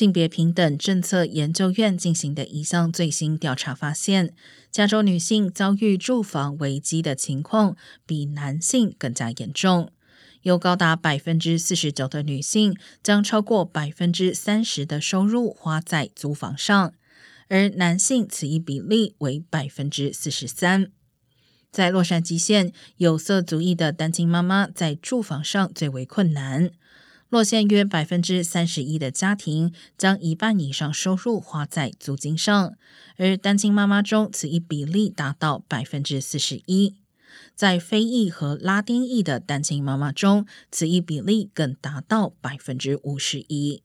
性别平等政策研究院进行的一项最新调查发现，加州女性遭遇住房危机的情况比男性更加严重。有高达百分之四十九的女性将超过百分之三十的收入花在租房上，而男性此一比例为百分之四十三。在洛杉矶县，有色族裔的单亲妈妈在住房上最为困难。落线约百分之三十一的家庭将一半以上收入花在租金上，而单亲妈妈中，此一比例达到百分之四十一。在非裔和拉丁裔的单亲妈妈中，此一比例更达到百分之五十一。